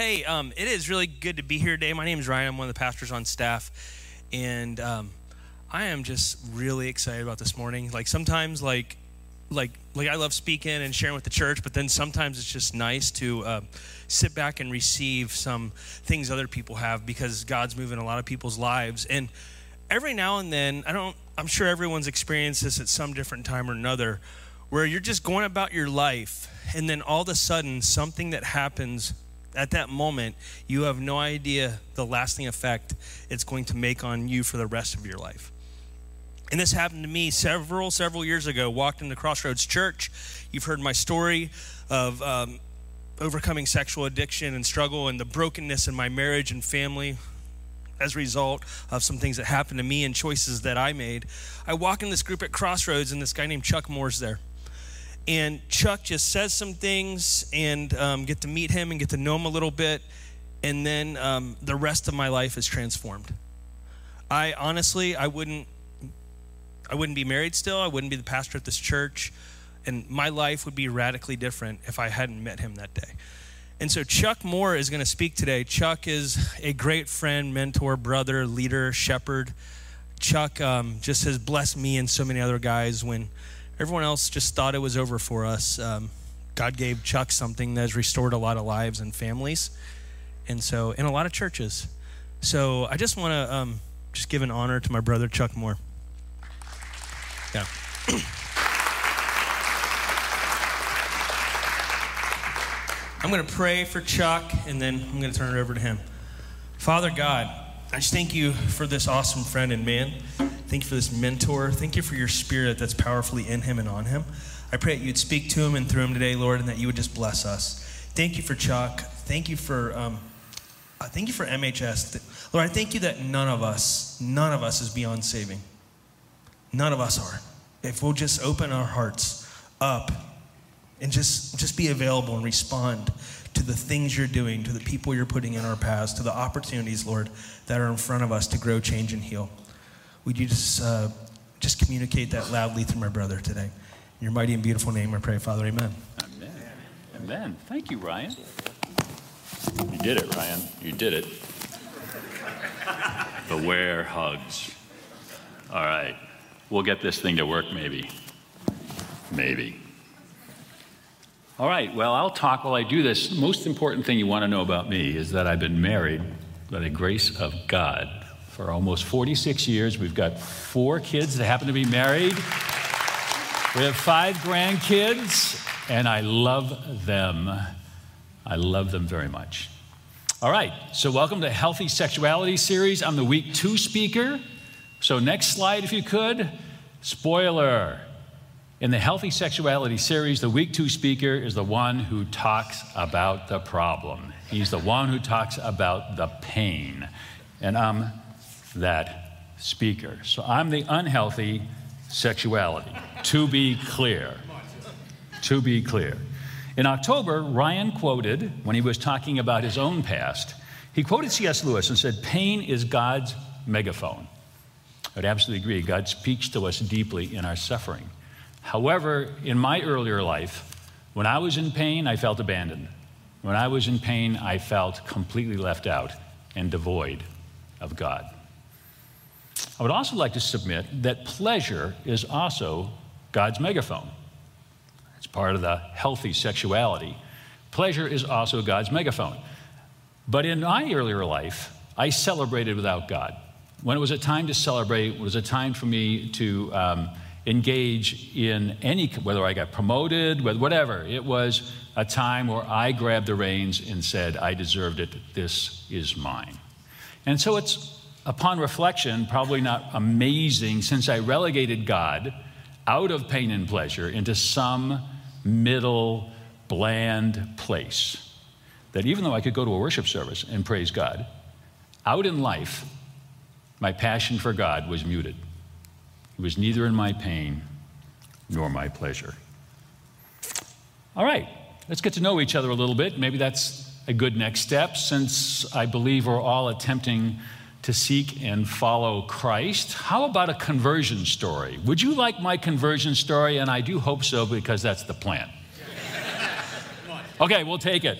hey, um, it is really good to be here today. My name is Ryan. I'm one of the pastors on staff, and um, I am just really excited about this morning. Like sometimes, like, like, like I love speaking and sharing with the church, but then sometimes it's just nice to uh, sit back and receive some things other people have because God's moving a lot of people's lives. And every now and then, I don't. I'm sure everyone's experienced this at some different time or another, where you're just going about your life, and then all of a sudden, something that happens at that moment, you have no idea the lasting effect it's going to make on you for the rest of your life. And this happened to me several, several years ago. Walked into Crossroads Church. You've heard my story of um, overcoming sexual addiction and struggle and the brokenness in my marriage and family as a result of some things that happened to me and choices that I made. I walk in this group at Crossroads, and this guy named Chuck Moore's there. And Chuck just says some things and um, get to meet him and get to know him a little bit. And then um, the rest of my life is transformed. I honestly, I wouldn't, I wouldn't be married still. I wouldn't be the pastor at this church, and my life would be radically different if I hadn't met him that day. And so Chuck Moore is going to speak today. Chuck is a great friend, mentor, brother, leader, shepherd. Chuck um, just has blessed me and so many other guys when everyone else just thought it was over for us. Um, God gave Chuck something that has restored a lot of lives and families, and so in a lot of churches. So I just want to um, just give an honor to my brother Chuck Moore. Yeah. I'm going to pray for Chuck, and then I'm going to turn it over to him. Father God, I just thank you for this awesome friend and man. Thank you for this mentor. Thank you for your spirit that's powerfully in him and on him. I pray that you'd speak to him and through him today, Lord, and that you would just bless us. Thank you for Chuck. Thank you for um, uh, thank you for MHS. Lord, I thank you that none of us, none of us is beyond saving. None of us are. If we'll just open our hearts up and just just be available and respond to the things you're doing, to the people you're putting in our paths, to the opportunities, Lord, that are in front of us to grow, change, and heal. Would you just, uh, just communicate that loudly through my brother today? In your mighty and beautiful name, I pray, Father, amen. Amen. Amen. Thank you, Ryan. You did it, Ryan. You did it. Beware hugs. All right. We'll get this thing to work, maybe. Maybe. All right. Well, I'll talk while I do this. Most important thing you want to know about me is that I've been married by the grace of God for almost 46 years. We've got four kids that happen to be married. We have five grandkids, and I love them. I love them very much. All right, so welcome to Healthy Sexuality Series. I'm the week two speaker. So, next slide, if you could. Spoiler. In the Healthy Sexuality series, the week two speaker is the one who talks about the problem. He's the one who talks about the pain. And I'm that speaker. So I'm the unhealthy sexuality, to be clear. To be clear. In October, Ryan quoted, when he was talking about his own past, he quoted C.S. Lewis and said, Pain is God's megaphone. I'd absolutely agree. God speaks to us deeply in our suffering. However, in my earlier life, when I was in pain, I felt abandoned. When I was in pain, I felt completely left out and devoid of God. I would also like to submit that pleasure is also God's megaphone. It's part of the healthy sexuality. Pleasure is also God's megaphone. But in my earlier life, I celebrated without God. When it was a time to celebrate, it was a time for me to um, engage in any, whether I got promoted, whatever. It was a time where I grabbed the reins and said, I deserved it, this is mine. And so it's, upon reflection, probably not amazing since I relegated God out of pain and pleasure into some middle, bland place. That even though I could go to a worship service and praise God, out in life, my passion for God was muted. It was neither in my pain nor my pleasure. All right, let's get to know each other a little bit. Maybe that's a good next step since I believe we're all attempting to seek and follow Christ. How about a conversion story? Would you like my conversion story? And I do hope so because that's the plan. Okay, we'll take it.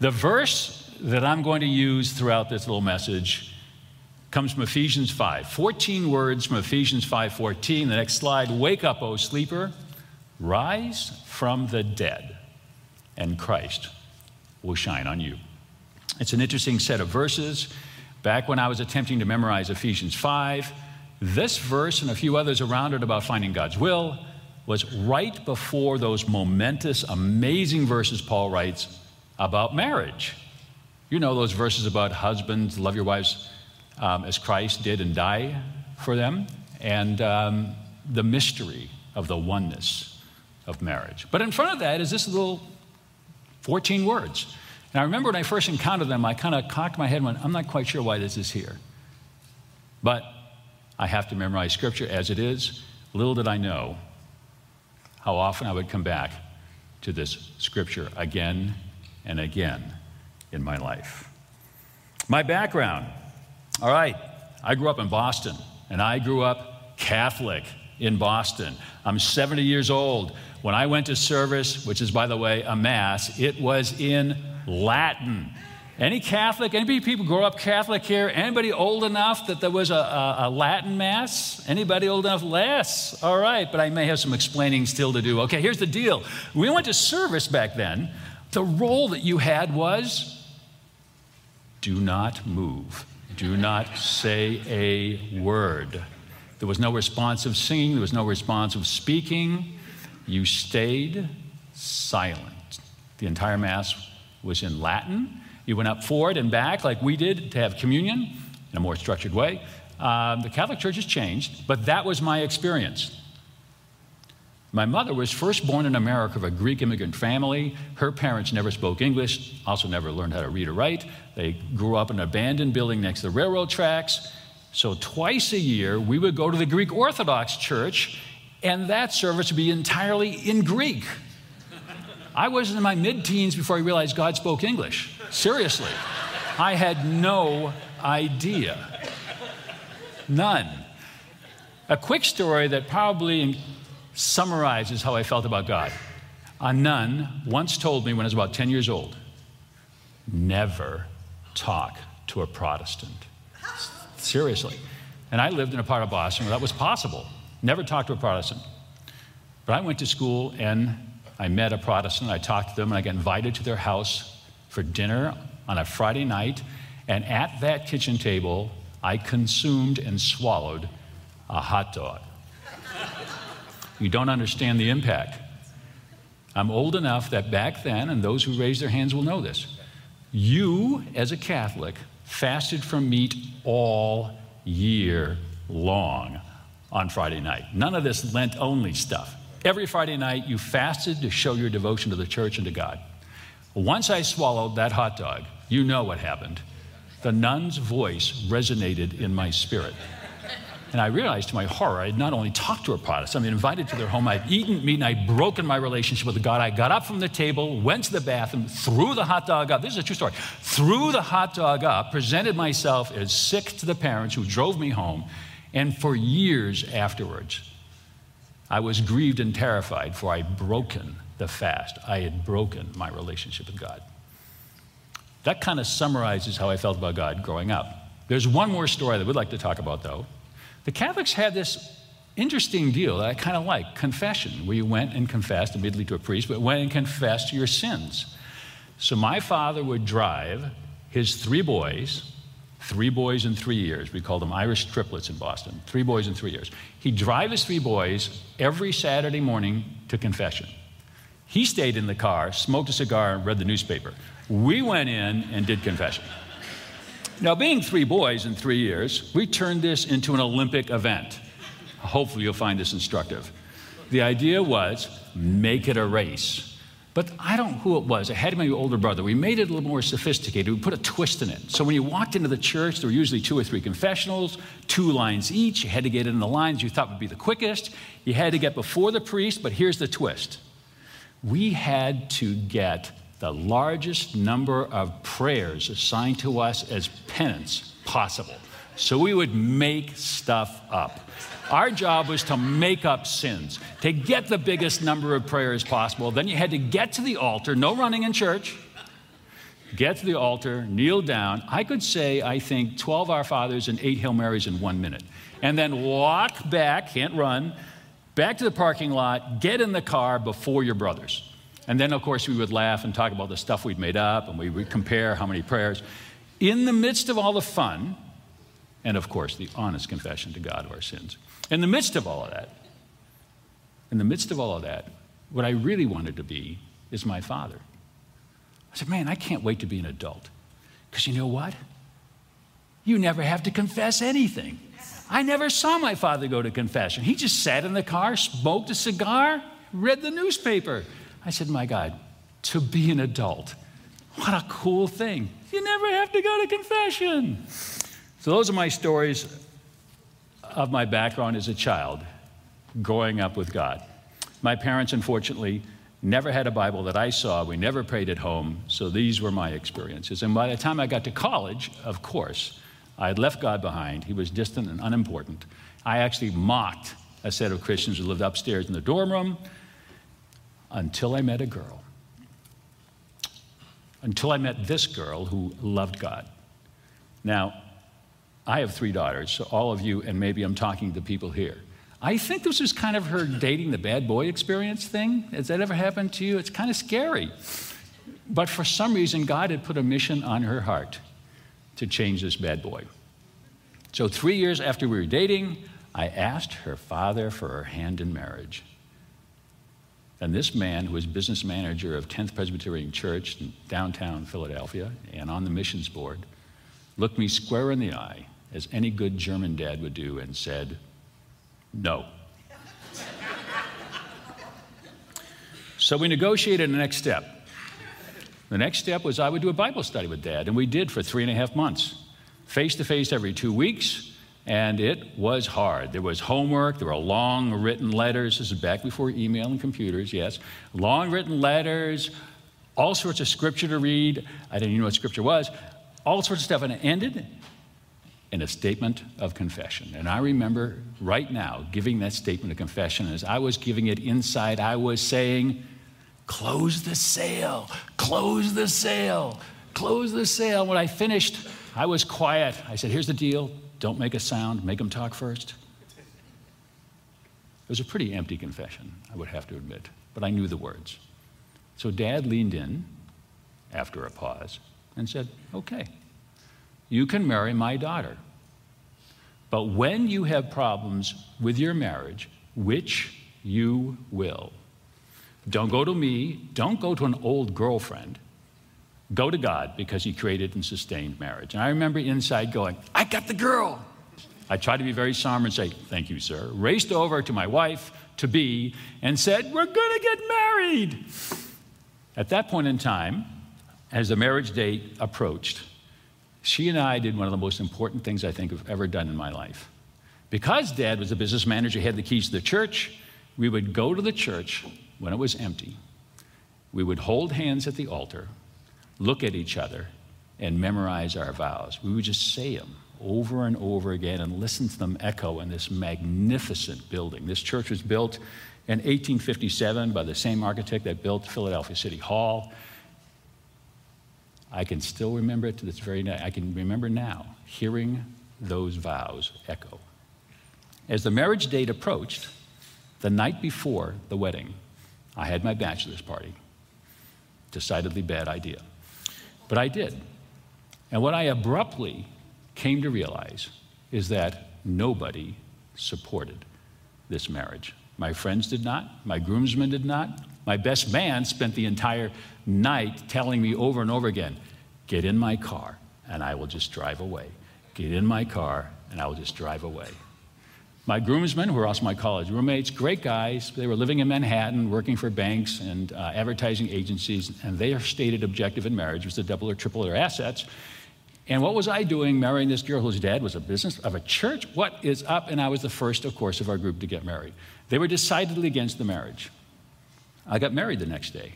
The verse that I'm going to use throughout this little message comes from Ephesians 5. 14 words from Ephesians 5:14. The next slide, wake up, O sleeper, rise from the dead, and Christ will shine on you. It's an interesting set of verses. Back when I was attempting to memorize Ephesians 5, this verse and a few others around it about finding God's will was right before those momentous, amazing verses Paul writes about marriage. You know those verses about husbands, love your wives um, as Christ did and die for them, and um, the mystery of the oneness of marriage. But in front of that is this little 14 words. And I remember when I first encountered them, I kind of cocked my head and went, I'm not quite sure why this is here. But I have to memorize scripture as it is. Little did I know how often I would come back to this scripture again and again in my life. My background all right, I grew up in Boston, and I grew up Catholic in Boston. I'm 70 years old. When I went to service, which is, by the way, a Mass, it was in Latin. Any Catholic, any people grow up Catholic here? Anybody old enough that there was a, a, a, Latin Mass? Anybody old enough? Less. All right, but I may have some explaining still to do. Okay, here's the deal. We went to service back then. The role that you had was do not move. Do not say a word. There was no responsive singing, there was no responsive speaking. You stayed silent. The entire Mass was in Latin. You went up forward and back like we did to have communion in a more structured way. Um, the Catholic Church has changed, but that was my experience. My mother was first born in America of a Greek immigrant family. Her parents never spoke English, also never learned how to read or write. They grew up in an abandoned building next to the railroad tracks. So, twice a year, we would go to the Greek Orthodox Church, and that service would be entirely in Greek. I was in my mid teens before I realized God spoke English. Seriously. I had no idea. None. A quick story that probably summarizes how I felt about God. A nun once told me when I was about 10 years old never talk to a Protestant. Seriously. And I lived in a part of Boston where that was possible. Never talk to a Protestant. But I went to school and I met a Protestant. I talked to them and I got invited to their house for dinner on a Friday night. And at that kitchen table, I consumed and swallowed a hot dog. You don't understand the impact. I'm old enough that back then, and those who raise their hands will know this, you, as a Catholic, fasted from meat all year long on Friday night. None of this Lent only stuff. Every Friday night, you fasted to show your devotion to the church and to God. Once I swallowed that hot dog, you know what happened. The nun's voice resonated in my spirit. And I realized to my horror, I had not only talked to a Protestant, I'd been invited to their home, I'd eaten meat, and I'd broken my relationship with God. I got up from the table, went to the bathroom, threw the hot dog up. This is a true story. Threw the hot dog up, presented myself as sick to the parents who drove me home. And for years afterwards, I was grieved and terrified, for I had broken the fast. I had broken my relationship with God. That kind of summarizes how I felt about God growing up. There's one more story that we'd like to talk about, though. The Catholics had this interesting deal that I kind of like confession, where you went and confessed, admittedly to a priest, but went and confessed your sins. So my father would drive his three boys, three boys in three years. We called them Irish triplets in Boston, three boys in three years. He'd drive his three boys every Saturday morning to confession. He stayed in the car, smoked a cigar, and read the newspaper. We went in and did confession. Now, being three boys in three years, we turned this into an Olympic event. Hopefully, you'll find this instructive. The idea was make it a race. But I don't know who it was. I had my older brother. We made it a little more sophisticated. We put a twist in it. So when you walked into the church, there were usually two or three confessionals, two lines each. You had to get in the lines you thought would be the quickest. You had to get before the priest, but here's the twist. We had to get the largest number of prayers assigned to us as penance possible. So we would make stuff up. Our job was to make up sins, to get the biggest number of prayers possible. Then you had to get to the altar, no running in church, get to the altar, kneel down. I could say, I think, 12 Our Fathers and eight Hail Marys in one minute. And then walk back, can't run, back to the parking lot, get in the car before your brothers. And then, of course, we would laugh and talk about the stuff we'd made up, and we would compare how many prayers. In the midst of all the fun, and of course, the honest confession to God of our sins, in the midst of all of that, in the midst of all of that, what I really wanted to be is my father. I said, Man, I can't wait to be an adult. Because you know what? You never have to confess anything. I never saw my father go to confession. He just sat in the car, smoked a cigar, read the newspaper. I said, My God, to be an adult, what a cool thing. You never have to go to confession. So, those are my stories of my background as a child growing up with God. My parents, unfortunately, never had a Bible that I saw. We never prayed at home. So, these were my experiences. And by the time I got to college, of course, I had left God behind. He was distant and unimportant. I actually mocked a set of Christians who lived upstairs in the dorm room until I met a girl. Until I met this girl who loved God. Now, I have three daughters, so all of you, and maybe I'm talking to people here. I think this was kind of her dating the bad boy experience thing. Has that ever happened to you? It's kind of scary. But for some reason, God had put a mission on her heart to change this bad boy. So, three years after we were dating, I asked her father for her hand in marriage. And this man, who was business manager of 10th Presbyterian Church in downtown Philadelphia and on the missions board, looked me square in the eye, as any good German dad would do, and said, No. so we negotiated the next step. The next step was I would do a Bible study with dad, and we did for three and a half months, face to face every two weeks and it was hard. There was homework, there were long written letters. This is back before email and computers, yes. Long written letters, all sorts of scripture to read. I didn't even know what scripture was. All sorts of stuff. And it ended in a statement of confession. And I remember right now giving that statement of confession. As I was giving it inside, I was saying, Close the sale, close the sale, close the sale. When I finished, I was quiet. I said, Here's the deal don't make a sound, make them talk first. It was a pretty empty confession, I would have to admit, but I knew the words. So dad leaned in after a pause and said, Okay, you can marry my daughter. But when you have problems with your marriage, which you will, don't go to me, don't go to an old girlfriend. Go to God because He created and sustained marriage. And I remember inside going, I got the girl. I tried to be very somber and say, Thank you, sir. Raced over to my wife to be and said, We're going to get married. At that point in time, as the marriage date approached, she and I did one of the most important things I think I've ever done in my life. Because dad was a business manager, he had the keys to the church, we would go to the church when it was empty. We would hold hands at the altar look at each other and memorize our vows. We would just say them over and over again and listen to them echo in this magnificent building. This church was built in 1857 by the same architect that built Philadelphia City Hall. I can still remember it to this very night. I can remember now hearing those vows echo. As the marriage date approached, the night before the wedding, I had my bachelor's party. Decidedly bad idea. But I did. And what I abruptly came to realize is that nobody supported this marriage. My friends did not, my groomsmen did not. My best man spent the entire night telling me over and over again get in my car and I will just drive away. Get in my car and I will just drive away. My groomsmen, who were also my college roommates, great guys. They were living in Manhattan, working for banks and uh, advertising agencies, and their stated objective in marriage was to double or triple their assets. And what was I doing marrying this girl whose dad was a business of a church? What is up? And I was the first, of course, of our group to get married. They were decidedly against the marriage. I got married the next day.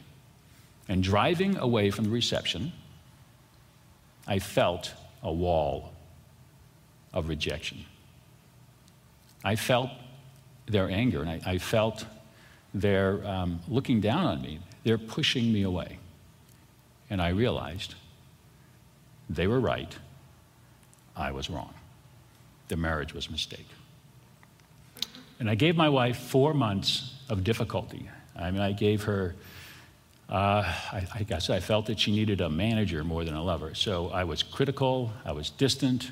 And driving away from the reception, I felt a wall of rejection. I felt their anger and I, I felt their um, looking down on me. They're pushing me away. And I realized They were right. I was wrong. The marriage was a mistake. And I gave my wife four months of difficulty. I mean, I gave her, uh, I, I, guess I felt that she needed a manager more than a lover. So I was critical, I was distant,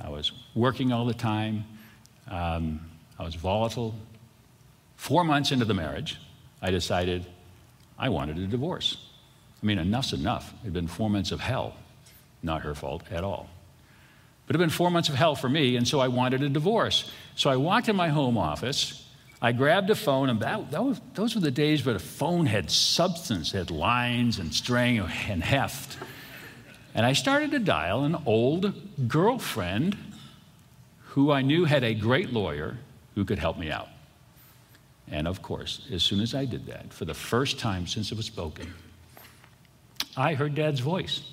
I was working all the time, um, I was volatile. Four months into the marriage, I decided I wanted a divorce. I mean, enough's enough. It had been four months of hell. Not her fault at all. But it had been four months of hell for me, and so I wanted a divorce. So I walked in my home office. I grabbed a phone, and that, that was, those were the days where the phone had substance, had lines and string and heft. And I started to dial an old girlfriend who I knew had a great lawyer who could help me out. And of course, as soon as I did that, for the first time since it was spoken, I heard Dad's voice.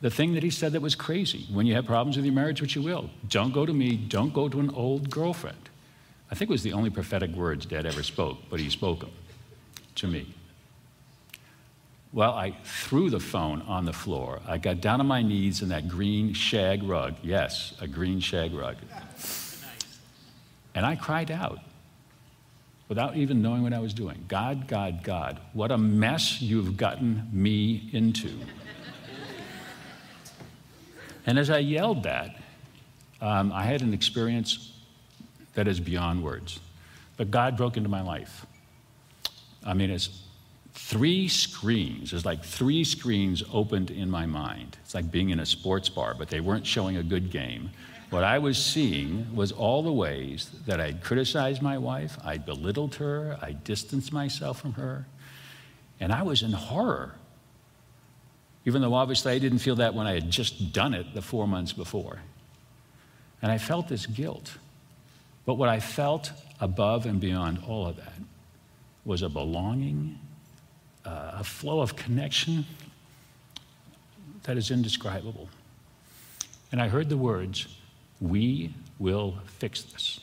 The thing that he said that was crazy when you have problems with your marriage, which you will, don't go to me, don't go to an old girlfriend. I think it was the only prophetic words Dad ever spoke, but he spoke them to me. Well, I threw the phone on the floor. I got down on my knees in that green shag rug. Yes, a green shag rug. And I cried out without even knowing what I was doing God, God, God, what a mess you've gotten me into. and as I yelled that, um, I had an experience that is beyond words. But God broke into my life. I mean, it's three screens. There's like three screens opened in my mind. It's like being in a sports bar, but they weren't showing a good game. What I was seeing was all the ways that I'd criticized my wife, I'd belittled her, I distanced myself from her, and I was in horror. Even though obviously I didn't feel that when I had just done it the four months before. And I felt this guilt. But what I felt above and beyond all of that was a belonging, uh, a flow of connection that is indescribable. And I heard the words, we will fix this.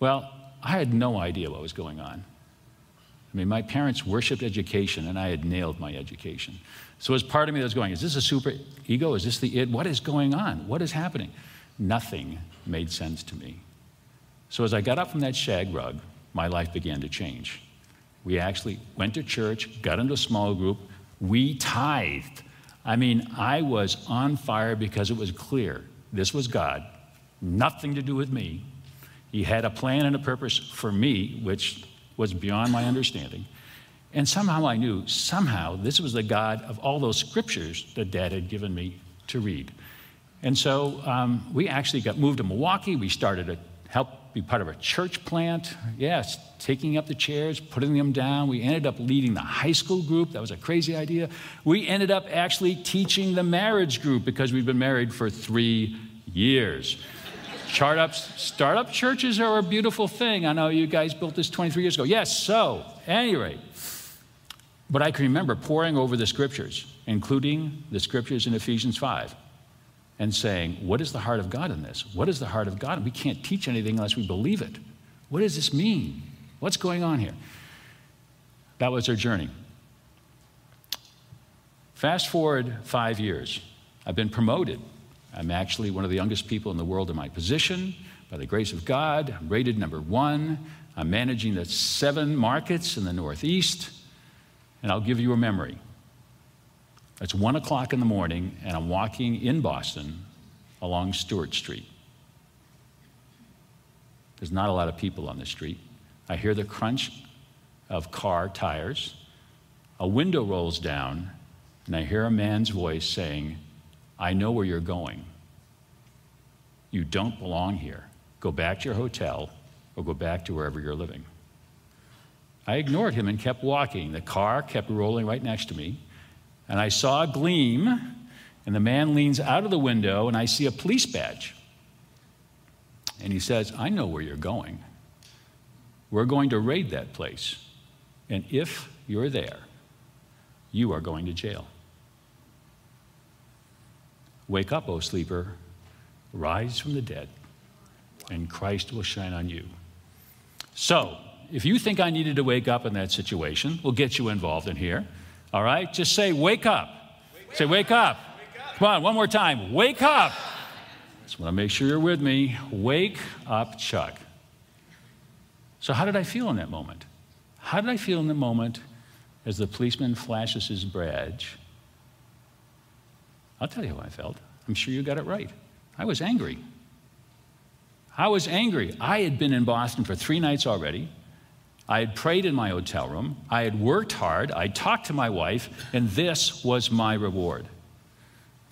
Well, I had no idea what was going on. I mean, my parents worshiped education, and I had nailed my education. So, as part of me that was going, is this a super ego? Is this the id? What is going on? What is happening? Nothing made sense to me. So, as I got up from that shag rug, my life began to change. We actually went to church, got into a small group, we tithed I mean, I was on fire because it was clear this was God, nothing to do with me. He had a plan and a purpose for me, which was beyond my understanding. And somehow I knew, somehow, this was the God of all those scriptures that Dad had given me to read. And so um, we actually got moved to Milwaukee. We started to help be part of a church plant. Yes, taking up the chairs, putting them down. We ended up leading the high school group. That was a crazy idea. We ended up actually teaching the marriage group because we've been married for three years. Startups, startup churches are a beautiful thing. I know you guys built this 23 years ago. Yes, so, any rate. But I can remember poring over the scriptures, including the scriptures in Ephesians 5 and saying, What is the heart of God in this? What is the heart of God? We can't teach anything unless we believe it. What does this mean? What's going on here? That was our journey. Fast forward five years. I've been promoted. I'm actually one of the youngest people in the world in my position. By the grace of God, I'm rated number one. I'm managing the seven markets in the Northeast. And I'll give you a memory. It's one o'clock in the morning, and I'm walking in Boston along Stuart Street. There's not a lot of people on the street. I hear the crunch of car tires. A window rolls down, and I hear a man's voice saying, I know where you're going. You don't belong here. Go back to your hotel or go back to wherever you're living. I ignored him and kept walking. The car kept rolling right next to me. And I saw a gleam, and the man leans out of the window, and I see a police badge. And he says, I know where you're going. We're going to raid that place. And if you're there, you are going to jail. Wake up, O sleeper, rise from the dead, and Christ will shine on you. So, if you think I needed to wake up in that situation, we'll get you involved in here. All right? Just say, wake up. Wake say, wake up. wake up. Come on, one more time. Wake up. Just want to make sure you're with me. Wake up, Chuck. So, how did I feel in that moment? How did I feel in the moment as the policeman flashes his badge? I'll tell you how I felt. I'm sure you got it right. I was angry. I was angry. I had been in Boston for three nights already. I had prayed in my hotel room. I had worked hard. I talked to my wife, and this was my reward.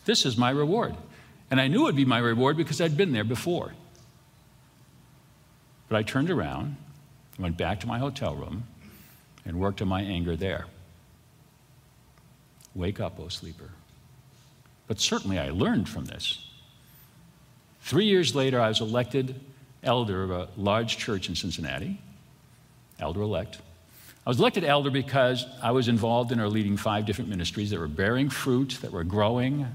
This is my reward. And I knew it would be my reward because I'd been there before. But I turned around, went back to my hotel room, and worked on my anger there. Wake up, O oh sleeper. But certainly I learned from this. Three years later, I was elected elder of a large church in Cincinnati elder elect. I was elected elder because I was involved in our leading five different ministries that were bearing fruit, that were growing.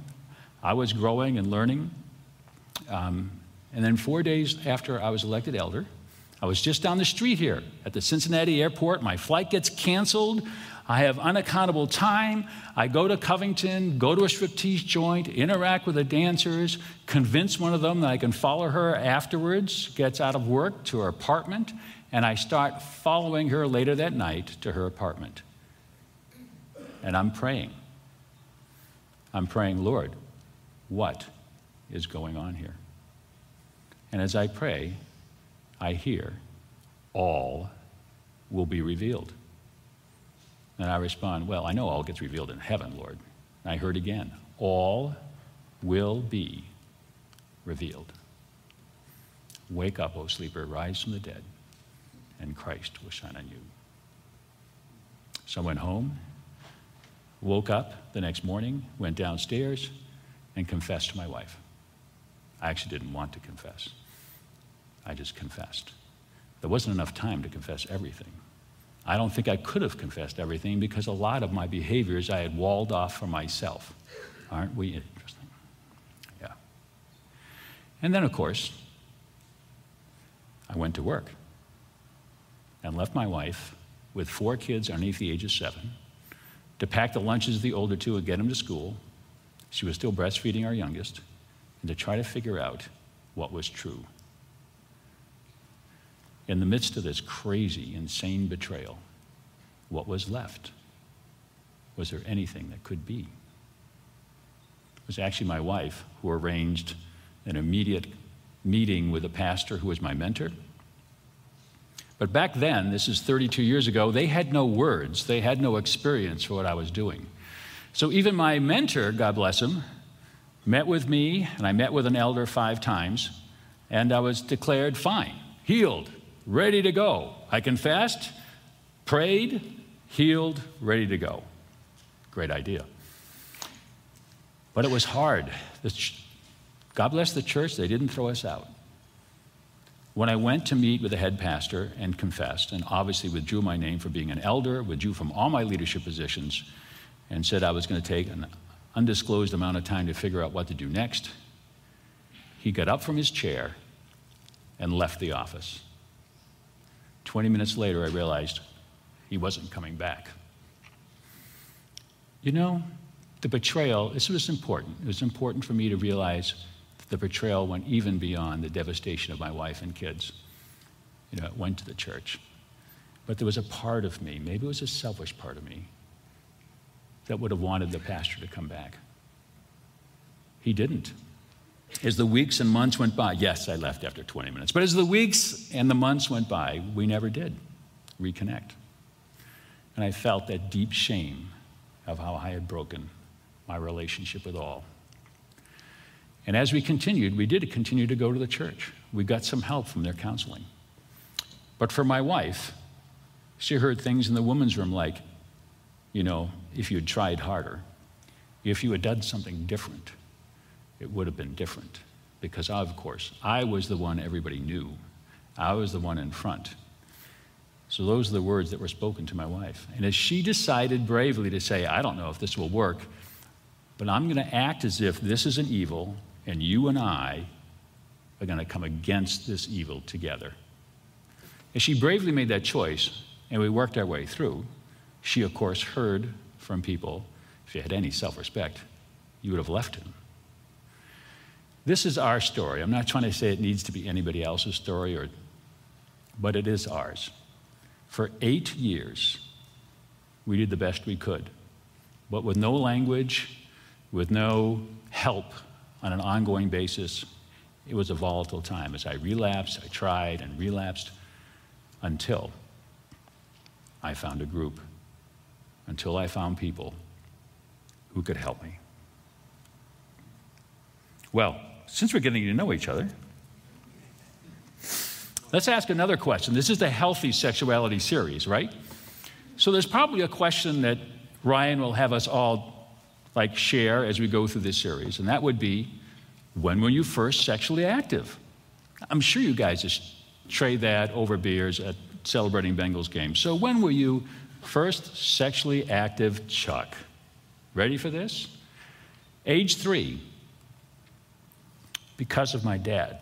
I was growing and learning. Um, and then four days after I was elected elder, I was just down the street here at the Cincinnati airport. My flight gets canceled. I have unaccountable time. I go to Covington, go to a striptease joint, interact with the dancers, convince one of them that I can follow her afterwards, gets out of work to her apartment, and I start following her later that night to her apartment. And I'm praying. I'm praying, Lord, what is going on here? And as I pray, I hear, all will be revealed. And I respond, Well, I know all gets revealed in heaven, Lord. And I heard again, all will be revealed. Wake up, O sleeper, rise from the dead and Christ will shine on you. So I went home, woke up the next morning, went downstairs, and confessed to my wife. I actually didn't want to confess. I just confessed. There wasn't enough time to confess everything. I don't think I could have confessed everything because a lot of my behaviors I had walled off for myself. Aren't we interesting? Yeah. And then, of course, I went to work and left my wife with four kids underneath the age of seven to pack the lunches of the older two and get them to school. She was still breastfeeding our youngest, and to try to figure out what was true. In the midst of this crazy, insane betrayal, what was left? Was there anything that could be? It was actually my wife who arranged an immediate meeting with a pastor who was my mentor but back then, this is 32 years ago, they had no words, they had no experience for what I was doing. So even my mentor, God bless him, met with me, and I met with an elder five times, and I was declared fine, healed, ready to go. I confessed, prayed, healed, ready to go. Great idea. But it was hard. God bless the church, they didn't throw us out. When I went to meet with the head pastor and confessed, and obviously withdrew my name for being an elder, withdrew from all my leadership positions, and said I was going to take an undisclosed amount of time to figure out what to do next, he got up from his chair and left the office. 20 minutes later, I realized he wasn't coming back. You know, the betrayal, this was important. It was important for me to realize the betrayal went even beyond the devastation of my wife and kids. You know, it went to the church. But there was a part of me, maybe it was a selfish part of me, that would have wanted the pastor to come back. He didn't. As the weeks and months went by, yes, I left after 20 minutes, but as the weeks and the months went by, we never did reconnect. And I felt that deep shame of how I had broken my relationship with all. And as we continued, we did continue to go to the church. We got some help from their counseling. But for my wife, she heard things in the women's room like, you know, if you had tried harder, if you had done something different, it would have been different. Because, of course, I was the one everybody knew, I was the one in front. So, those are the words that were spoken to my wife. And as she decided bravely to say, I don't know if this will work, but I'm going to act as if this is an evil and you and I are going to come against this evil together. And she bravely made that choice, and we worked our way through. She, of course, heard from people, if you had any self respect, you would have left him. This is our story. I'm not trying to say it needs to be anybody else's story, or, but it is ours. For eight years, we did the best we could, but with no language, with no help on an ongoing basis. It was a volatile time. As I relapsed, I tried and relapsed until I found a group, until I found people who could help me. Well, since we're getting to know each other, let's ask another question. This is the healthy sexuality series, right? So there's probably a question that Ryan will have us all like share as we go through this series, and that would be when were you first sexually active? I'm sure you guys just trade that over beers at celebrating Bengals games. So when were you first sexually active, Chuck? Ready for this? Age three, because of my dad.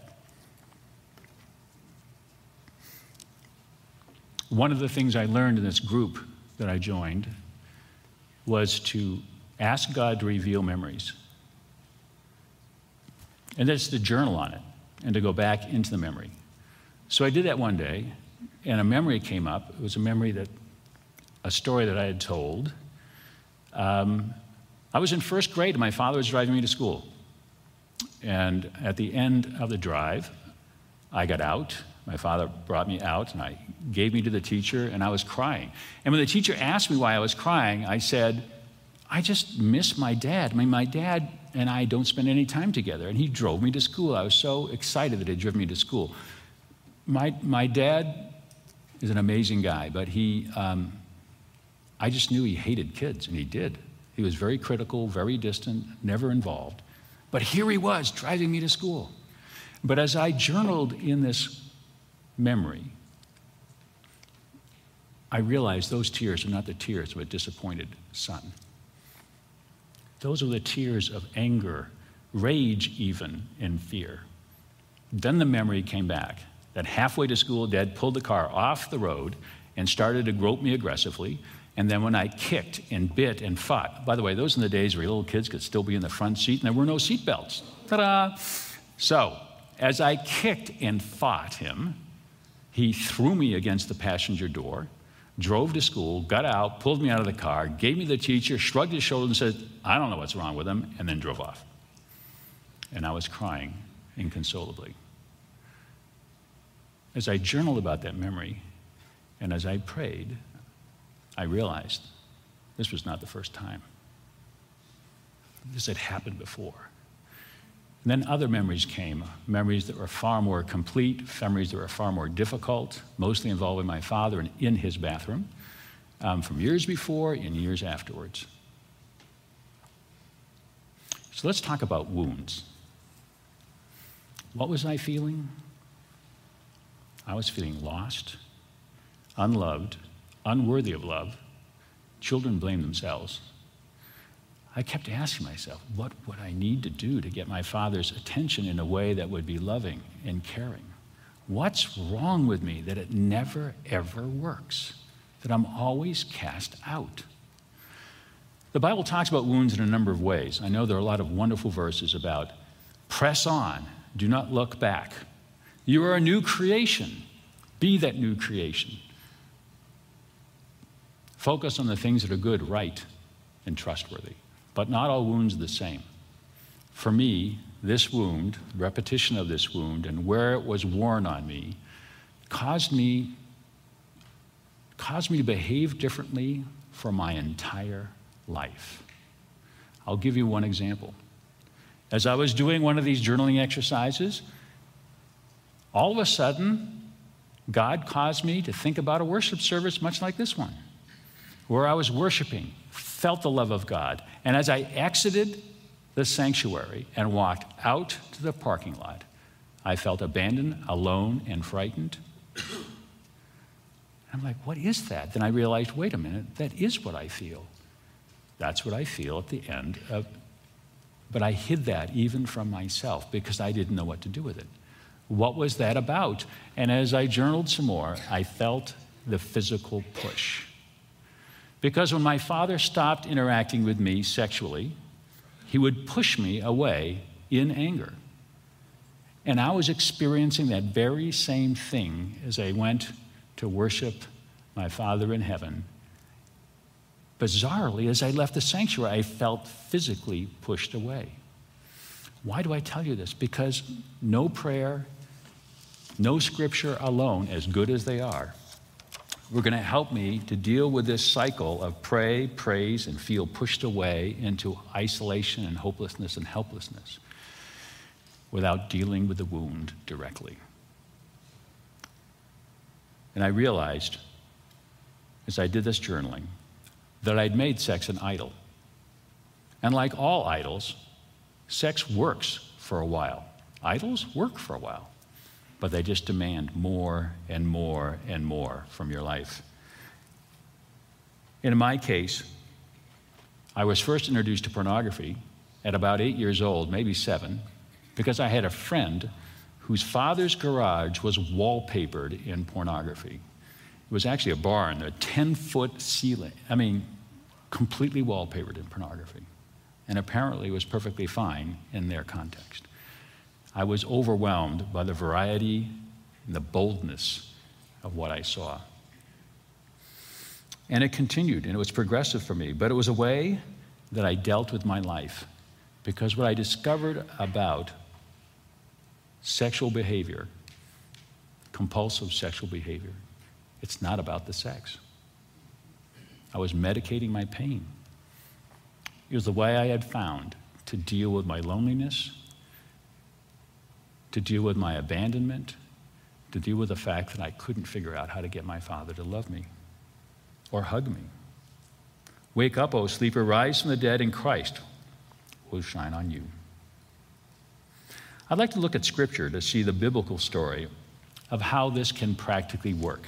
One of the things I learned in this group that I joined was to ask God to reveal memories. And that's to journal on it and to go back into the memory. So I did that one day, and a memory came up. It was a memory that, a story that I had told. Um, I was in first grade, and my father was driving me to school. And at the end of the drive, I got out. My father brought me out, and I gave me to the teacher, and I was crying. And when the teacher asked me why I was crying, I said, I just miss my dad. I mean, my dad and I don't spend any time together. And he drove me to school. I was so excited that he drove me to school. My, my dad is an amazing guy, but he, um, I just knew he hated kids, and he did. He was very critical, very distant, never involved. But here he was driving me to school. But as I journaled in this memory, I realized those tears are not the tears of a disappointed son. Those are the tears of anger, rage, even, and fear. Then the memory came back that halfway to school, Dad pulled the car off the road and started to grope me aggressively. And then when I kicked and bit and fought, by the way, those are the days where little kids could still be in the front seat and there were no seat belts. Ta da! So, as I kicked and fought him, he threw me against the passenger door drove to school, got out, pulled me out of the car, gave me the teacher, shrugged his shoulders, and said, I don't know what's wrong with him, and then drove off. And I was crying inconsolably. As I journaled about that memory and as I prayed, I realized this was not the first time. This had happened before. And then other memories came, memories that were far more complete, memories that were far more difficult, mostly involving my father and in his bathroom, um, from years before and years afterwards. So let's talk about wounds. What was I feeling? I was feeling lost, unloved, unworthy of love. Children blame themselves. I kept asking myself, what would I need to do to get my father's attention in a way that would be loving and caring? What's wrong with me that it never, ever works? That I'm always cast out? The Bible talks about wounds in a number of ways. I know there are a lot of wonderful verses about press on, do not look back. You are a new creation. Be that new creation. Focus on the things that are good, right, and trustworthy. But not all wounds are the same. For me, this wound, repetition of this wound, and where it was worn on me, caused me, caused me to behave differently for my entire life. I'll give you one example. As I was doing one of these journaling exercises, all of a sudden, God caused me to think about a worship service much like this one, where I was worshiping felt the love of God. And as I exited the sanctuary and walked out to the parking lot, I felt abandoned, alone, and frightened. I'm like, what is that? Then I realized, wait a minute, that is what I feel. That's what I feel at the end of. But I hid that even from myself because I didn't know what to do with it. What was that about? And as I journaled some more, I felt the physical push Because when my father stopped interacting with me sexually, he would push me away in anger. And I was experiencing that very same thing as I went to worship my Father in heaven. Bizarrely, as I left the sanctuary, I felt physically pushed away. Why do I tell you this? Because no prayer, no scripture alone, as good as they are, were going to help me to deal with this cycle of pray, praise, and feel pushed away into isolation and hopelessness and helplessness without dealing with the wound directly. And I realized as I did this journaling that I'd made sex an idol. And like all idols, sex works for a while. Idols work for a while but they just demand more and more and more from your life. In my case, I was first introduced to pornography at about eight years old, maybe seven, because I had a friend whose father's garage was wallpapered in pornography. It was actually a barn, a 10 foot ceiling. I mean, completely wallpapered in pornography. And apparently it was perfectly fine in their context. I was overwhelmed by the variety and the boldness of what I saw. And it continued, and it was progressive for me, but it was a way that I dealt with my life. Because what I discovered about sexual behavior, compulsive sexual behavior, it's not about the sex. I was medicating my pain. It was the way I had found to deal with my loneliness to deal with my abandonment, to deal with the fact that I couldn't figure out how to get my father to love me or hug me. Wake up, O sleeper, rise from the dead, and Christ will shine on you. I'd like to look at Scripture to see the biblical story of how this can practically work,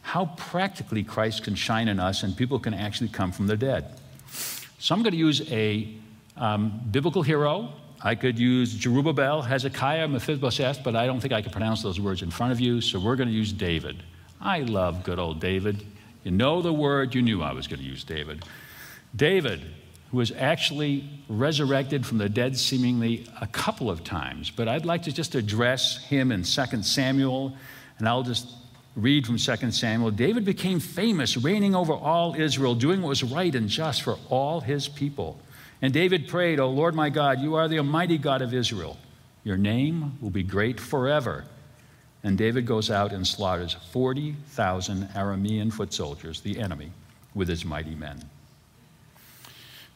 how practically Christ can shine in us and people can actually come from the dead. So I'm going to use a um, biblical hero I could use Jerubbaal, Hezekiah, Mephibosheth, but I don't think I can pronounce those words in front of you, so we're going to use David. I love good old David. You know the word, you knew I was going to use David. David, who was actually resurrected from the dead seemingly a couple of times, but I'd like to just address him in 2 Samuel, and I'll just read from 2 Samuel. David became famous, reigning over all Israel, doing what was right and just for all his people. And David prayed, O Lord my God, you are the Almighty God of Israel. Your name will be great forever. And David goes out and slaughters 40,000 Aramean foot soldiers, the enemy, with his mighty men.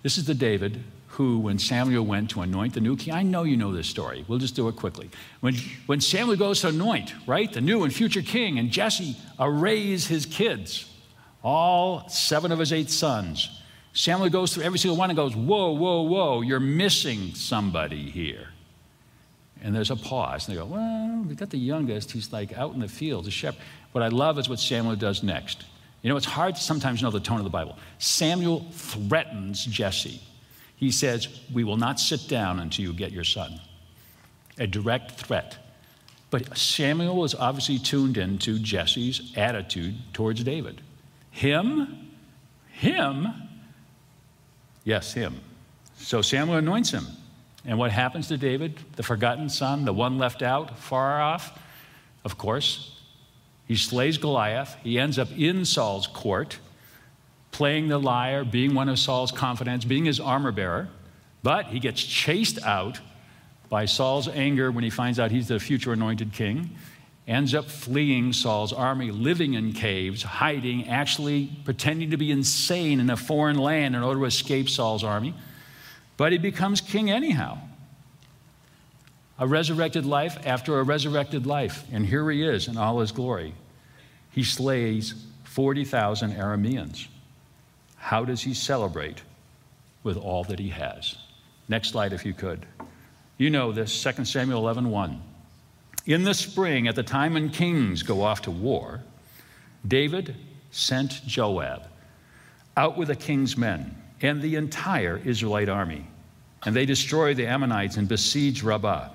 This is the David who, when Samuel went to anoint the new king, I know you know this story. We'll just do it quickly. When, when Samuel goes to anoint, right, the new and future king, and Jesse arrays his kids, all seven of his eight sons, Samuel goes through every single one and goes, Whoa, whoa, whoa, you're missing somebody here. And there's a pause. And they go, Well, we've got the youngest. He's like out in the field, a shepherd. What I love is what Samuel does next. You know, it's hard to sometimes know the tone of the Bible. Samuel threatens Jesse. He says, We will not sit down until you get your son. A direct threat. But Samuel was obviously tuned into Jesse's attitude towards David. Him, him, Yes, him. So Samuel anoints him. And what happens to David, the forgotten son, the one left out, far off? Of course, he slays Goliath. He ends up in Saul's court, playing the lyre, being one of Saul's confidants, being his armor bearer. But he gets chased out by Saul's anger when he finds out he's the future anointed king ends up fleeing Saul's army, living in caves, hiding, actually pretending to be insane in a foreign land in order to escape Saul's army. But he becomes king anyhow. A resurrected life after a resurrected life. And here he is in all his glory. He slays 40,000 Arameans. How does he celebrate? With all that he has. Next slide, if you could. You know this, 2 Samuel 11 1. In the spring, at the time when kings go off to war, David sent Joab out with the king's men and the entire Israelite army. And they destroyed the Ammonites and besieged Rabbah.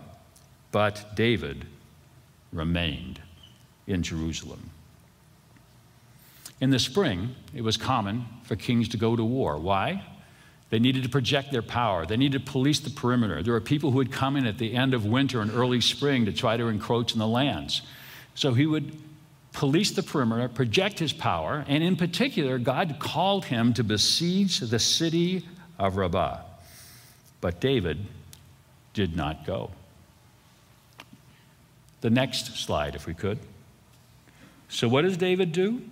But David remained in Jerusalem. In the spring, it was common for kings to go to war. Why? They needed to project their power. They needed to police the perimeter. There were people who would come in at the end of winter and early spring to try to encroach in the lands. So he would police the perimeter, project his power, and in particular, God called him to besiege the city of Rabbah. But David did not go. The next slide, if we could. So, what does David do?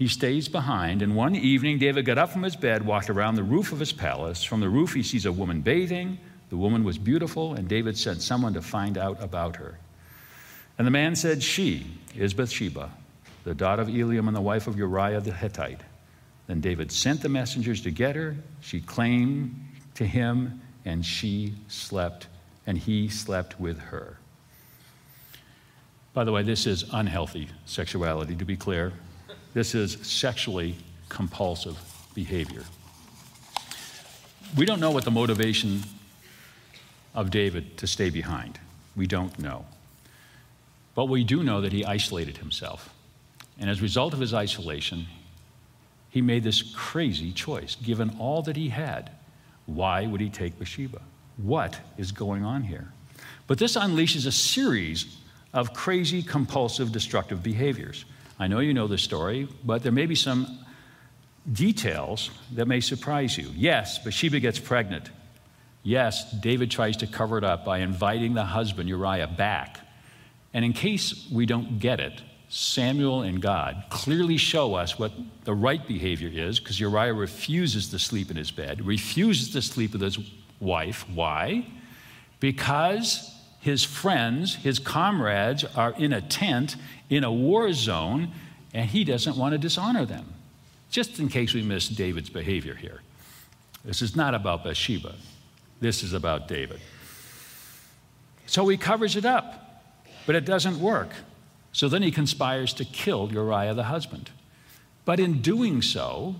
He stays behind, and one evening, David got up from his bed, walked around the roof of his palace. From the roof, he sees a woman bathing. The woman was beautiful, and David sent someone to find out about her. And the man said, She is Bathsheba, the daughter of Eliam and the wife of Uriah the Hittite. Then David sent the messengers to get her. She claimed to him, and she slept, and he slept with her. By the way, this is unhealthy sexuality, to be clear. This is sexually compulsive behavior. We don't know what the motivation of David to stay behind. We don't know. But we do know that he isolated himself. And as a result of his isolation, he made this crazy choice. Given all that he had, why would he take Bathsheba? What is going on here? But this unleashes a series of crazy, compulsive, destructive behaviors. I know you know the story, but there may be some details that may surprise you. Yes, Bathsheba gets pregnant. Yes, David tries to cover it up by inviting the husband, Uriah, back. And in case we don't get it, Samuel and God clearly show us what the right behavior is because Uriah refuses to sleep in his bed, refuses to sleep with his wife. Why? Because his friends, his comrades, are in a tent in a war zone, and he doesn't want to dishonor them. Just in case we miss David's behavior here. This is not about Bathsheba, this is about David. So he covers it up, but it doesn't work. So then he conspires to kill Uriah the husband. But in doing so,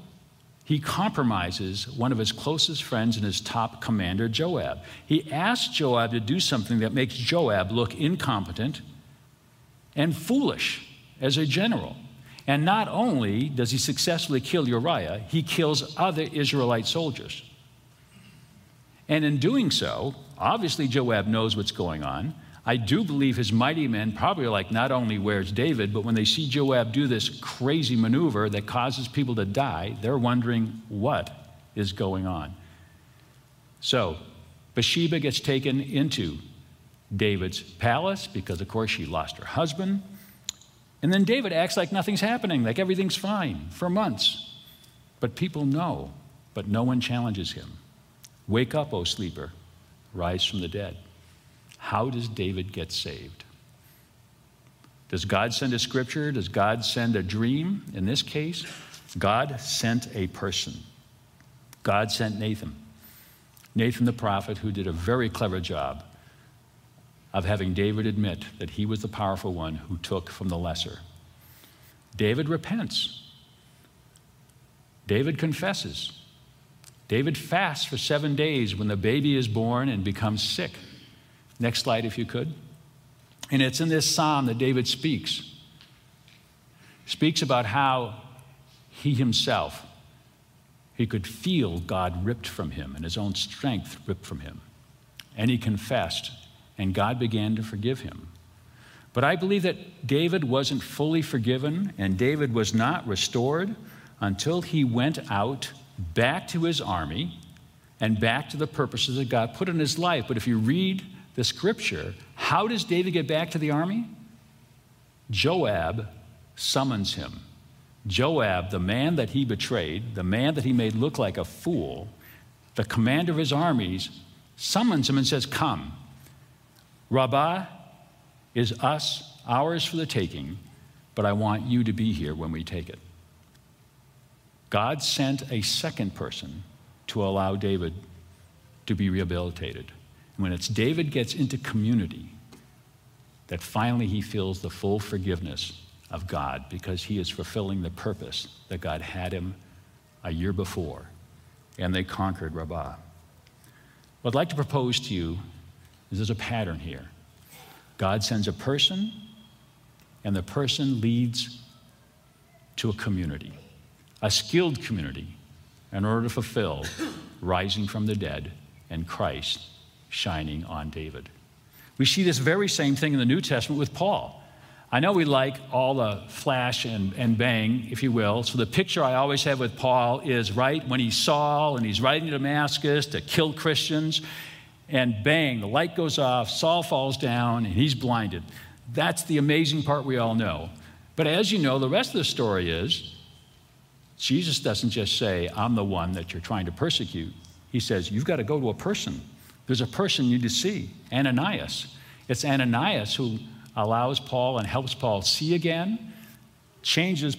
he compromises one of his closest friends and his top commander, Joab. He asks Joab to do something that makes Joab look incompetent and foolish as a general. And not only does he successfully kill Uriah, he kills other Israelite soldiers. And in doing so, obviously Joab knows what's going on. I do believe his mighty men probably are like, not only where's David, but when they see Joab do this crazy maneuver that causes people to die, they're wondering what is going on. So, Bathsheba gets taken into David's palace because, of course, she lost her husband. And then David acts like nothing's happening, like everything's fine for months. But people know, but no one challenges him. Wake up, O sleeper, rise from the dead. How does David get saved? Does God send a scripture? Does God send a dream? In this case, God sent a person. God sent Nathan. Nathan the prophet, who did a very clever job of having David admit that he was the powerful one who took from the lesser. David repents. David confesses. David fasts for seven days when the baby is born and becomes sick. Next slide, if you could. And it's in this psalm that David speaks. Speaks about how he himself, he could feel God ripped from him and his own strength ripped from him. And he confessed, and God began to forgive him. But I believe that David wasn't fully forgiven, and David was not restored until he went out back to his army and back to the purposes that God put in his life. But if you read the scripture, how does David get back to the army? Joab summons him. Joab, the man that he betrayed, the man that he made look like a fool, the commander of his armies, summons him and says, Come. Rabbah is us, ours for the taking, but I want you to be here when we take it. God sent a second person to allow David to be rehabilitated when it's David gets into community that finally he feels the full forgiveness of God because he is fulfilling the purpose that God had him a year before. And they conquered Rabbah. What I'd like to propose to you is there's a pattern here. God sends a person, and the person leads to a community, a skilled community, in order to fulfill rising from the dead and Christ shining on David. We see this very same thing in the New Testament with Paul. I know we like all the flash and, and bang, if you will. So the picture I always have with Paul is right when he's Saul and he's riding to Damascus to kill Christians, and bang, the light goes off, Saul falls down, and he's blinded. That's the amazing part we all know. But as you know, the rest of the story is Jesus doesn't just say, I'm the one that you're trying to persecute. He says, You've got to go to a person. There's a person you need to see, Ananias. It's Ananias who allows Paul and helps Paul see again, changes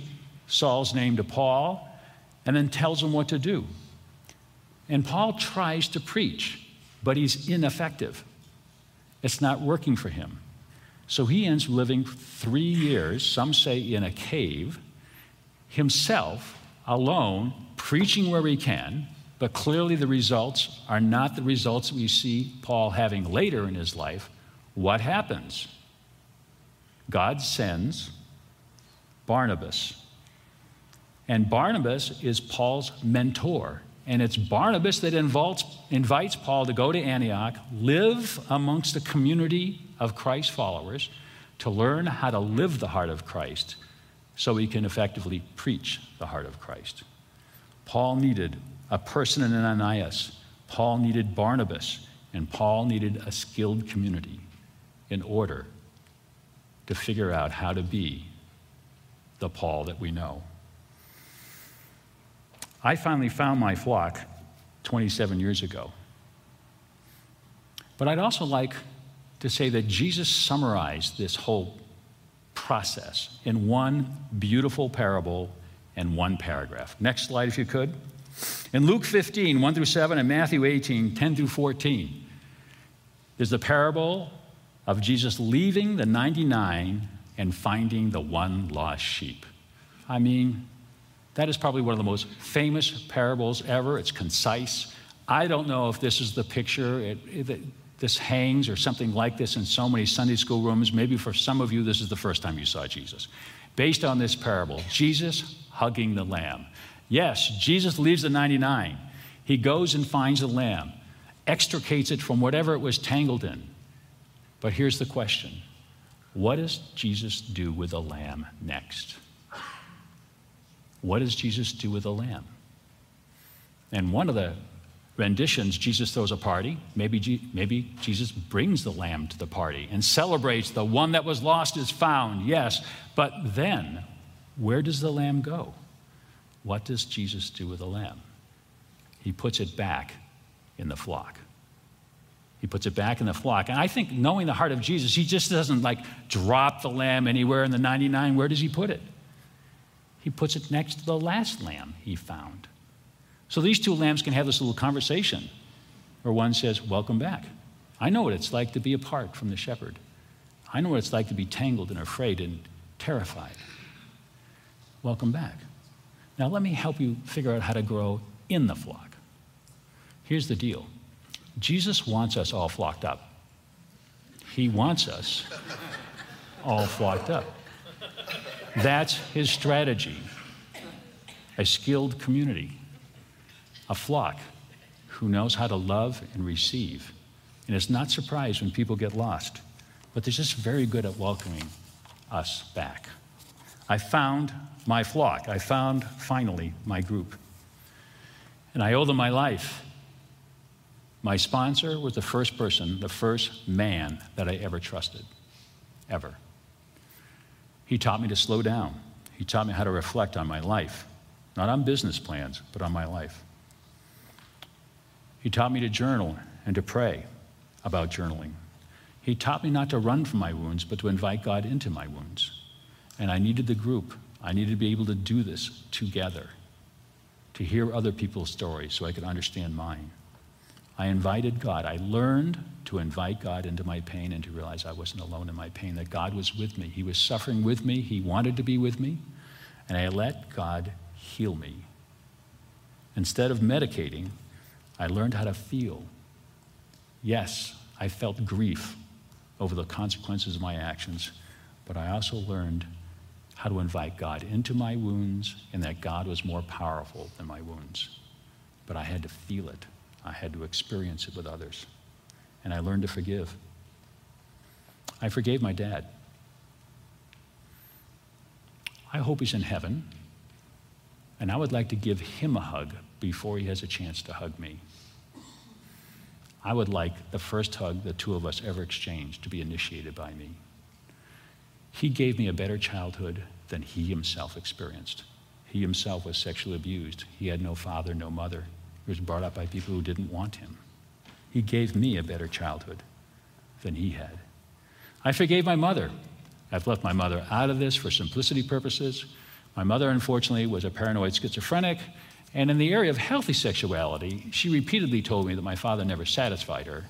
Saul's name to Paul, and then tells him what to do. And Paul tries to preach, but he's ineffective. It's not working for him. So he ends living three years, some say in a cave, himself, alone, preaching where he can, but clearly the results are not the results we see Paul having later in his life. What happens? God sends Barnabas. And Barnabas is Paul's mentor. And it's Barnabas that invites, invites Paul to go to Antioch, live amongst a community of Christ followers, to learn how to live the heart of Christ so he can effectively preach the heart of Christ. Paul needed a person in Ananias, Paul needed Barnabas, and Paul needed a skilled community in order to figure out how to be the Paul that we know. I finally found my flock 27 years ago. But I'd also like to say that Jesus summarized this whole process in one beautiful parable and one paragraph. Next slide, if you could. In Luke 15, 1 through 7, and Matthew 18, 10 through 14, there's the parable of Jesus leaving the 99 and finding the one lost sheep. I mean, that is probably one of the most famous parables ever. It's concise. I don't know if this is the picture. It, it, this hangs or something like this in so many Sunday school rooms. Maybe for some of you, this is the first time you saw Jesus. Based on this parable, Jesus hugging the lamb. Yes, Jesus leaves the 99. He goes and finds the lamb, extricates it from whatever it was tangled in, but here's the question What does Jesus do with the lamb next? What does Jesus do with the lamb? And one of the renditions, Jesus throws a party. Maybe, maybe Jesus brings the lamb to the party and celebrates the one that was lost is found, yes. But then, where does the lamb go? What does Jesus do with the lamb? He puts it back in the flock. He puts it back in the flock. And I think knowing the heart of Jesus, he just doesn't like drop the lamb anywhere in the 99. Where does he put it? He puts it next to the last lamb he found. So these two lambs can have this little conversation where one says, Welcome back. I know what it's like to be apart from the shepherd. I know what it's like to be tangled and afraid and terrified. Welcome back. Now, let me help you figure out how to grow in the flock. Here's the deal Jesus wants us all flocked up. He wants us all flocked up. That's his strategy. A skilled community, a flock who knows how to love and receive, and is not surprised when people get lost, but they're just very good at welcoming us back. I found my flock. I found finally my group. And I owe them my life. My sponsor was the first person, the first man that I ever trusted, ever. He taught me to slow down. He taught me how to reflect on my life, not on business plans, but on my life. He taught me to journal and to pray about journaling. He taught me not to run from my wounds, but to invite God into my wounds. And I needed the group. I needed to be able to do this together, to hear other people's stories so I could understand mine. I invited God. I learned to invite God into my pain and to realize I wasn't alone in my pain, that God was with me. He was suffering with me, He wanted to be with me, and I let God heal me. Instead of medicating, I learned how to feel. Yes, I felt grief over the consequences of my actions, but I also learned how to invite God into my wounds and that God was more powerful than my wounds. But I had to feel it, I had to experience it with others. And I learned to forgive. I forgave my dad. I hope he's in heaven. And I would like to give him a hug before he has a chance to hug me. I would like the first hug the two of us ever exchanged to be initiated by me. He gave me a better childhood than he himself experienced. He himself was sexually abused. He had no father, no mother. He was brought up by people who didn't want him. He gave me a better childhood than he had. I forgave my mother. I've left my mother out of this for simplicity purposes. My mother, unfortunately, was a paranoid schizophrenic, and in the area of healthy sexuality, she repeatedly told me that my father never satisfied her,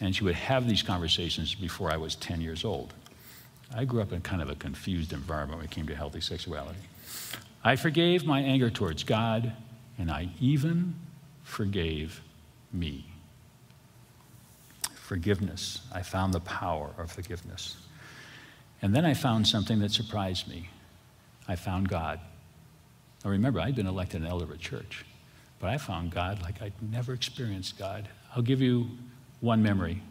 and she would have these conversations before I was 10 years old. I grew up in kind of a confused environment when it came to healthy sexuality. I forgave my anger towards God, and I even forgave me. Forgiveness. I found the power of forgiveness. And then I found something that surprised me. I found God. Now remember, I'd been elected an elder of a church, but I found God like I'd never experienced God. I'll give you one memory.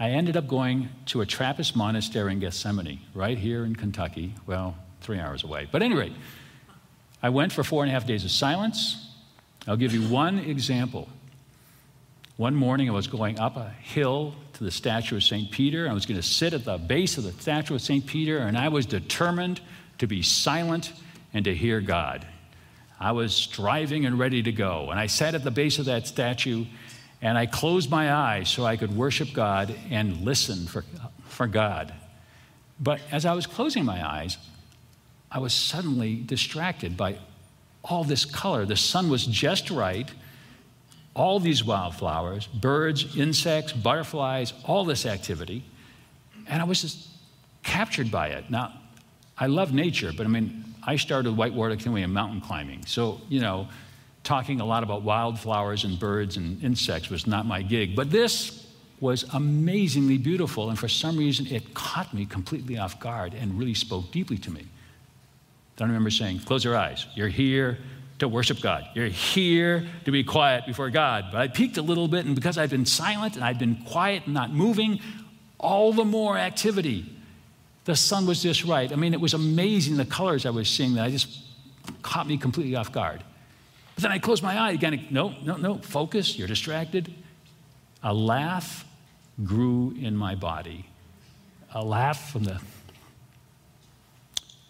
I ended up going to a Trappist monastery in Gethsemani, right here in Kentucky. Well, three hours away. But anyway, I went for four and a half days of silence. I'll give you one example. One morning, I was going up a hill to the statue of St. Peter. I was going to sit at the base of the statue of St. Peter, and I was determined to be silent and to hear God. I was striving and ready to go. And I sat at the base of that statue, and I closed my eyes so I could worship God and listen for, for God. But as I was closing my eyes, I was suddenly distracted by all this color. The sun was just right all these wildflowers, birds, insects, butterflies, all this activity. And I was just captured by it. Now, I love nature, but I mean, I started whitewater canoeing and mountain climbing. So, you know, talking a lot about wildflowers and birds and insects was not my gig. But this was amazingly beautiful, and for some reason, it caught me completely off guard and really spoke deeply to me. I remember saying, Close your eyes. You're here to worship God. You're here to be quiet before God. But I peeked a little bit, and because I'd been silent and I'd been quiet and not moving, all the more activity. The sun was just right. I mean, it was amazing the colors I was seeing that I just caught me completely off guard. Then I closed my eye again. No, no, no, focus, you're distracted. A laugh grew in my body. A laugh from the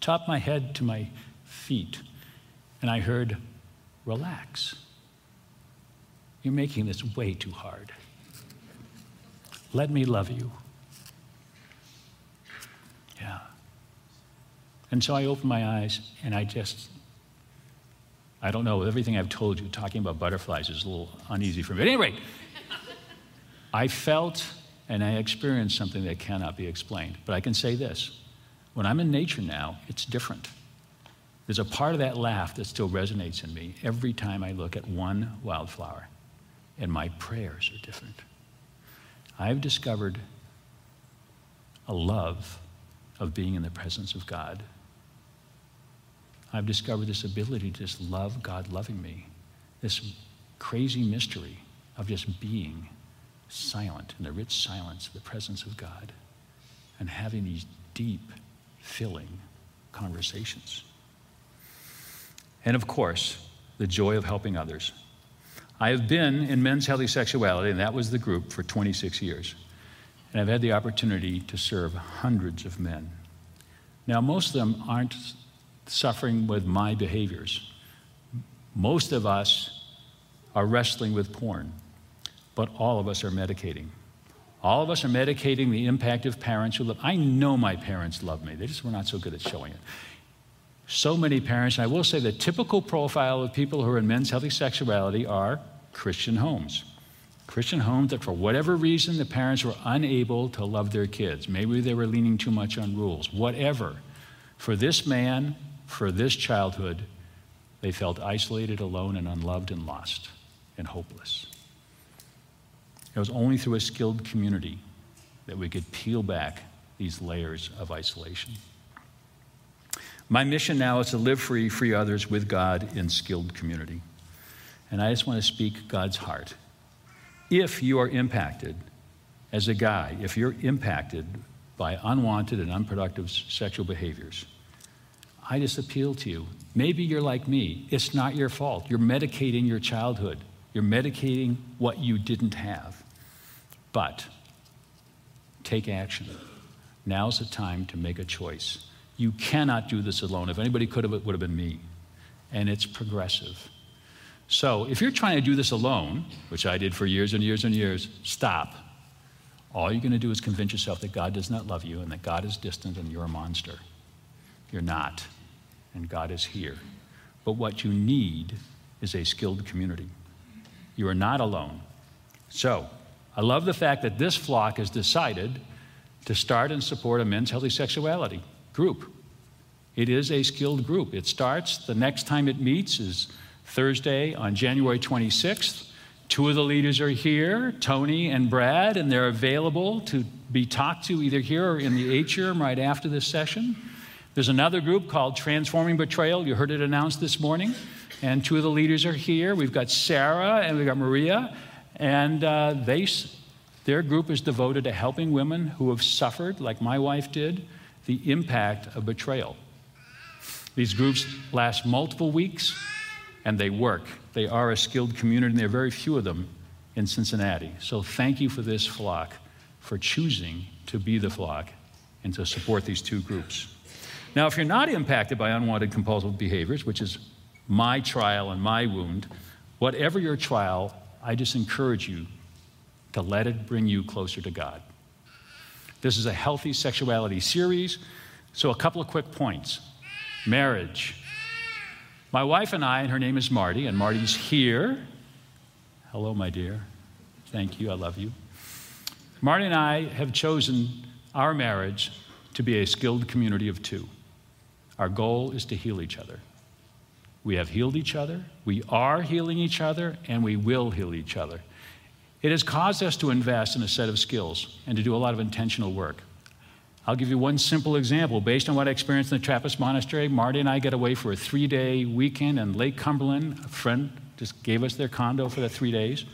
top of my head to my feet and I heard, relax. You're making this way too hard. Let me love you. Yeah. And so I opened my eyes and I just, I don't know, everything I've told you, talking about butterflies is a little uneasy for me. At any rate, I felt and I experienced something that cannot be explained. But I can say this when I'm in nature now, it's different. There's a part of that laugh that still resonates in me every time I look at one wildflower, and my prayers are different. I've discovered a love of being in the presence of God. I've discovered this ability to just love God loving me, this crazy mystery of just being silent in the rich silence of the presence of God and having these deep, filling conversations. And of course, the joy of helping others. I have been in men's healthy sexuality, and that was the group for 26 years. And I've had the opportunity to serve hundreds of men. Now, most of them aren't suffering with my behaviors. Most of us are wrestling with porn, but all of us are medicating. All of us are medicating the impact of parents who love. I know my parents love me. They just were not so good at showing it so many parents, and I will say the typical profile of people who are in men's healthy sexuality are Christian homes. Christian homes that, for whatever reason, the parents were unable to love their kids. Maybe they were leaning too much on rules, whatever. For this man, for this childhood, they felt isolated, alone, and unloved, and lost, and hopeless. It was only through a skilled community that we could peel back these layers of isolation. My mission now is to live free, free others with God in skilled community. And I just want to speak God's heart. If you are impacted as a guy, if you're impacted by unwanted and unproductive sexual behaviors, I just appeal to you. Maybe you're like me. It's not your fault. You're medicating your childhood, you're medicating what you didn't have. But take action. Now's the time to make a choice. You cannot do this alone. If anybody could have, it would have been me. And it's progressive. So if you're trying to do this alone, which I did for years and years and years, stop. All you're going to do is convince yourself that God does not love you and that God is distant and you're a monster. You're not. And God is here. But what you need is a skilled community. You are not alone. So, I love the fact that this flock has decided to start and support a men's healthy sexuality group. It is a skilled group. It starts, the next time it meets is Thursday on January 26th. Two of the leaders are here, Tony and Brad, and they're available to be talked to either here or in the atrium right after this session. There's another group called Transforming Betrayal. You heard it announced this morning. And two of the leaders are here. We've got Sarah and we've got Maria. And uh, they, their group is devoted to helping women who have suffered, like my wife did, the impact of betrayal. These groups last multiple weeks and they work. They are a skilled community, and there are very few of them in Cincinnati. So thank you for this flock for choosing to be the flock and to support these two groups. Now, if you're not impacted by unwanted compulsive behaviors, which is my trial and my wound, whatever your trial, I just encourage you to let it bring you closer to God. This is a healthy sexuality series, so a couple of quick points. Marriage. My wife and I, and her name is Marty, and Marty's here. Hello, my dear. Thank you. I love you. Marty and I have chosen our marriage to be a skilled community of two. Our goal is to heal each other. We have healed each other, we are healing each other, and we will heal each other. It has caused us to invest in a set of skills and to do a lot of intentional work. I'll give you one simple example. Based on what I experienced in the Trappist Monastery, Marty and I get away for a three day weekend in Lake Cumberland. A friend just gave us their condo for the three days.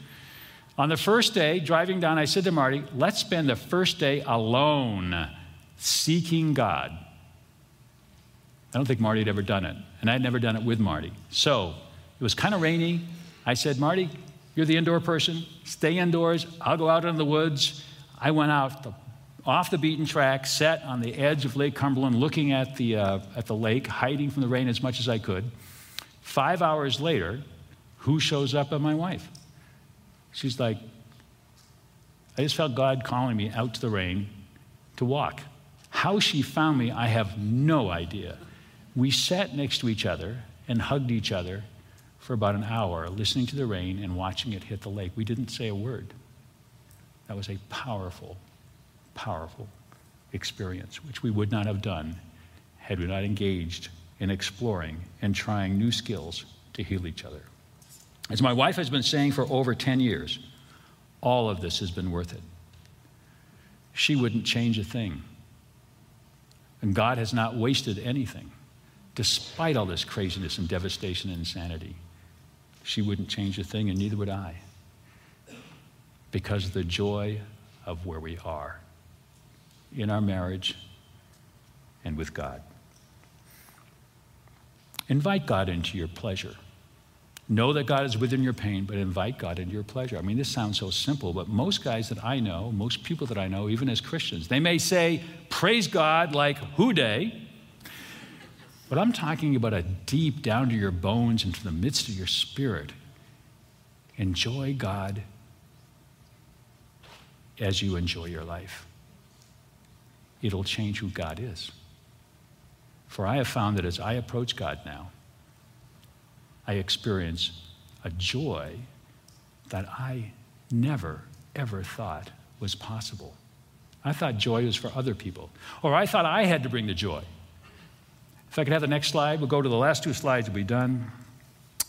On the first day, driving down, I said to Marty, let's spend the first day alone seeking God. I don't think Marty had ever done it, and I had never done it with Marty. So it was kind of rainy. I said, Marty, you're the indoor person. Stay indoors. I'll go out in the woods. I went out the, off the beaten track, sat on the edge of Lake Cumberland, looking at the, uh, at the lake, hiding from the rain as much as I could. Five hours later, who shows up but my wife? She's like, I just felt God calling me out to the rain to walk. How she found me, I have no idea. We sat next to each other and hugged each other for about an hour, listening to the rain and watching it hit the lake. We didn't say a word. That was a powerful, powerful experience, which we would not have done had we not engaged in exploring and trying new skills to heal each other. As my wife has been saying for over 10 years, all of this has been worth it. She wouldn't change a thing. And God has not wasted anything. Despite all this craziness and devastation and insanity, she wouldn't change a thing, and neither would I. Because of the joy of where we are in our marriage and with God. Invite God into your pleasure. Know that God is within your pain, but invite God into your pleasure. I mean, this sounds so simple, but most guys that I know, most people that I know, even as Christians, they may say, Praise God like Who Dey. But I'm talking about a deep down to your bones, into the midst of your spirit. Enjoy God as you enjoy your life. It'll change who God is. For I have found that as I approach God now, I experience a joy that I never, ever thought was possible. I thought joy was for other people, or I thought I had to bring the joy. If I could have the next slide, we'll go to the last two slides, we'll be done.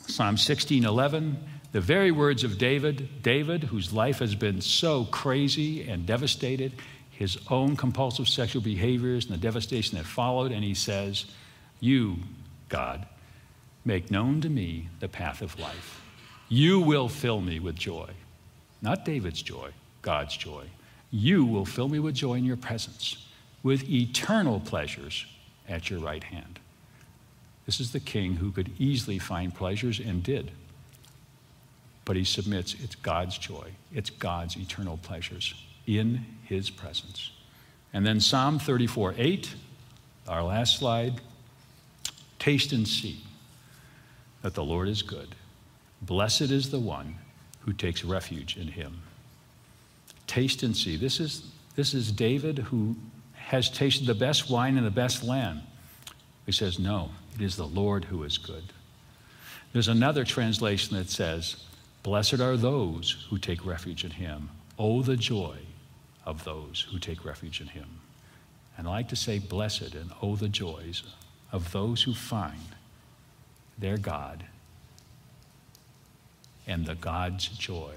Psalm 16 11, the very words of David, David, whose life has been so crazy and devastated, his own compulsive sexual behaviors and the devastation that followed, and he says, You, God, make known to me the path of life. You will fill me with joy. Not David's joy, God's joy. You will fill me with joy in your presence, with eternal pleasures at your right hand. This is the king who could easily find pleasures and did. But he submits it's God's joy, it's God's eternal pleasures in his presence. And then Psalm 34 8, our last slide. Taste and see that the Lord is good. Blessed is the one who takes refuge in him. Taste and see. This is, this is David who has tasted the best wine and the best land. He says, No, it is the Lord who is good. There's another translation that says, Blessed are those who take refuge in him. Oh, the joy of those who take refuge in him. And I like to say, Blessed and oh, the joys of those who find their God and the God's joy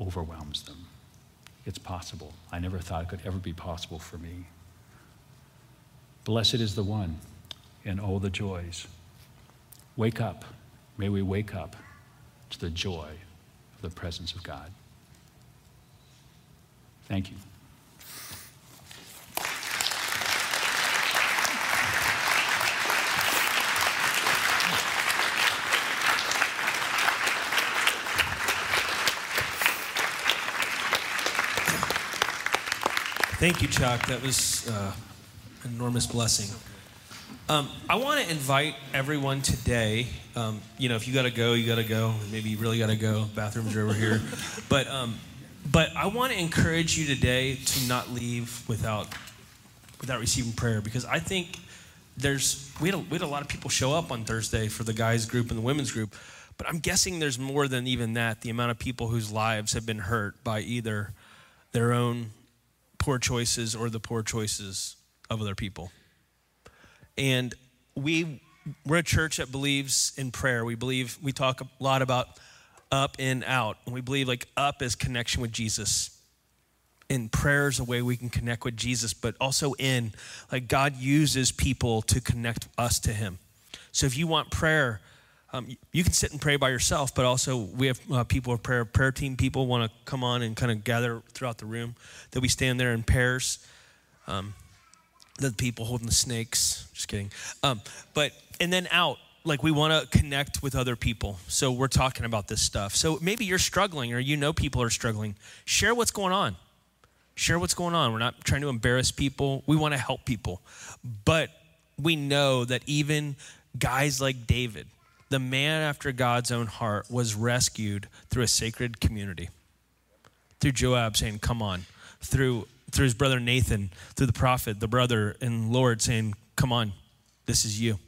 overwhelms them. It's possible. I never thought it could ever be possible for me. Blessed is the one, and all the joys. Wake up. May we wake up to the joy of the presence of God. Thank you. Thank you, Chuck. That was uh, enormous blessing. Um, I want to invite everyone today. Um, you know, if you got to go, you got to go. Maybe you really got to go. Bathrooms are over here. But, um, but I want to encourage you today to not leave without, without receiving prayer because I think there's we had, a, we had a lot of people show up on Thursday for the guys group and the women's group, but I'm guessing there's more than even that. The amount of people whose lives have been hurt by either their own poor choices or the poor choices of other people. And we we're a church that believes in prayer. We believe we talk a lot about up and out. And we believe like up is connection with Jesus. And prayer is a way we can connect with Jesus, but also in like God uses people to connect us to him. So if you want prayer, um, you can sit and pray by yourself, but also we have uh, people of prayer, prayer team people want to come on and kind of gather throughout the room. That we stand there in pairs. Um, the people holding the snakes. Just kidding. Um, but and then out, like we want to connect with other people. So we're talking about this stuff. So maybe you're struggling, or you know people are struggling. Share what's going on. Share what's going on. We're not trying to embarrass people. We want to help people, but we know that even guys like David the man after God's own heart was rescued through a sacred community. Through Joab saying, Come on. Through, through his brother Nathan, through the prophet, the brother and Lord saying, Come on, this is you.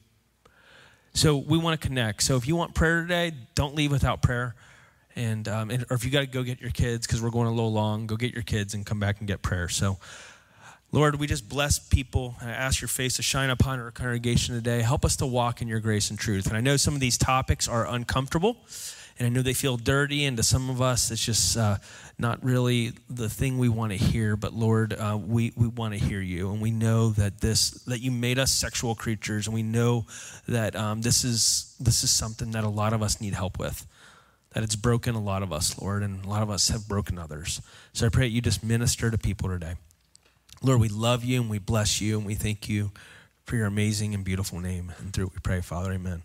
So we want to connect. So if you want prayer today, don't leave without prayer. And, um, and or if you got to go get your kids because we're going a little long, go get your kids and come back and get prayer. So Lord, we just bless people. And I ask your face to shine upon our congregation today. Help us to walk in your grace and truth. And I know some of these topics are uncomfortable, and I know they feel dirty, and to some of us, it's just uh, not really the thing we want to hear. But Lord, uh, we, we want to hear you, and we know that this that you made us sexual creatures, and we know that um, this is this is something that a lot of us need help with. That it's broken a lot of us, Lord, and a lot of us have broken others. So I pray that you just minister to people today. Lord, we love you and we bless you and we thank you for your amazing and beautiful name. And through it we pray, Father, amen.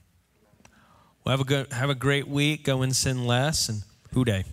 Well, have a, good, have a great week. Go and sin less. And Who Dey?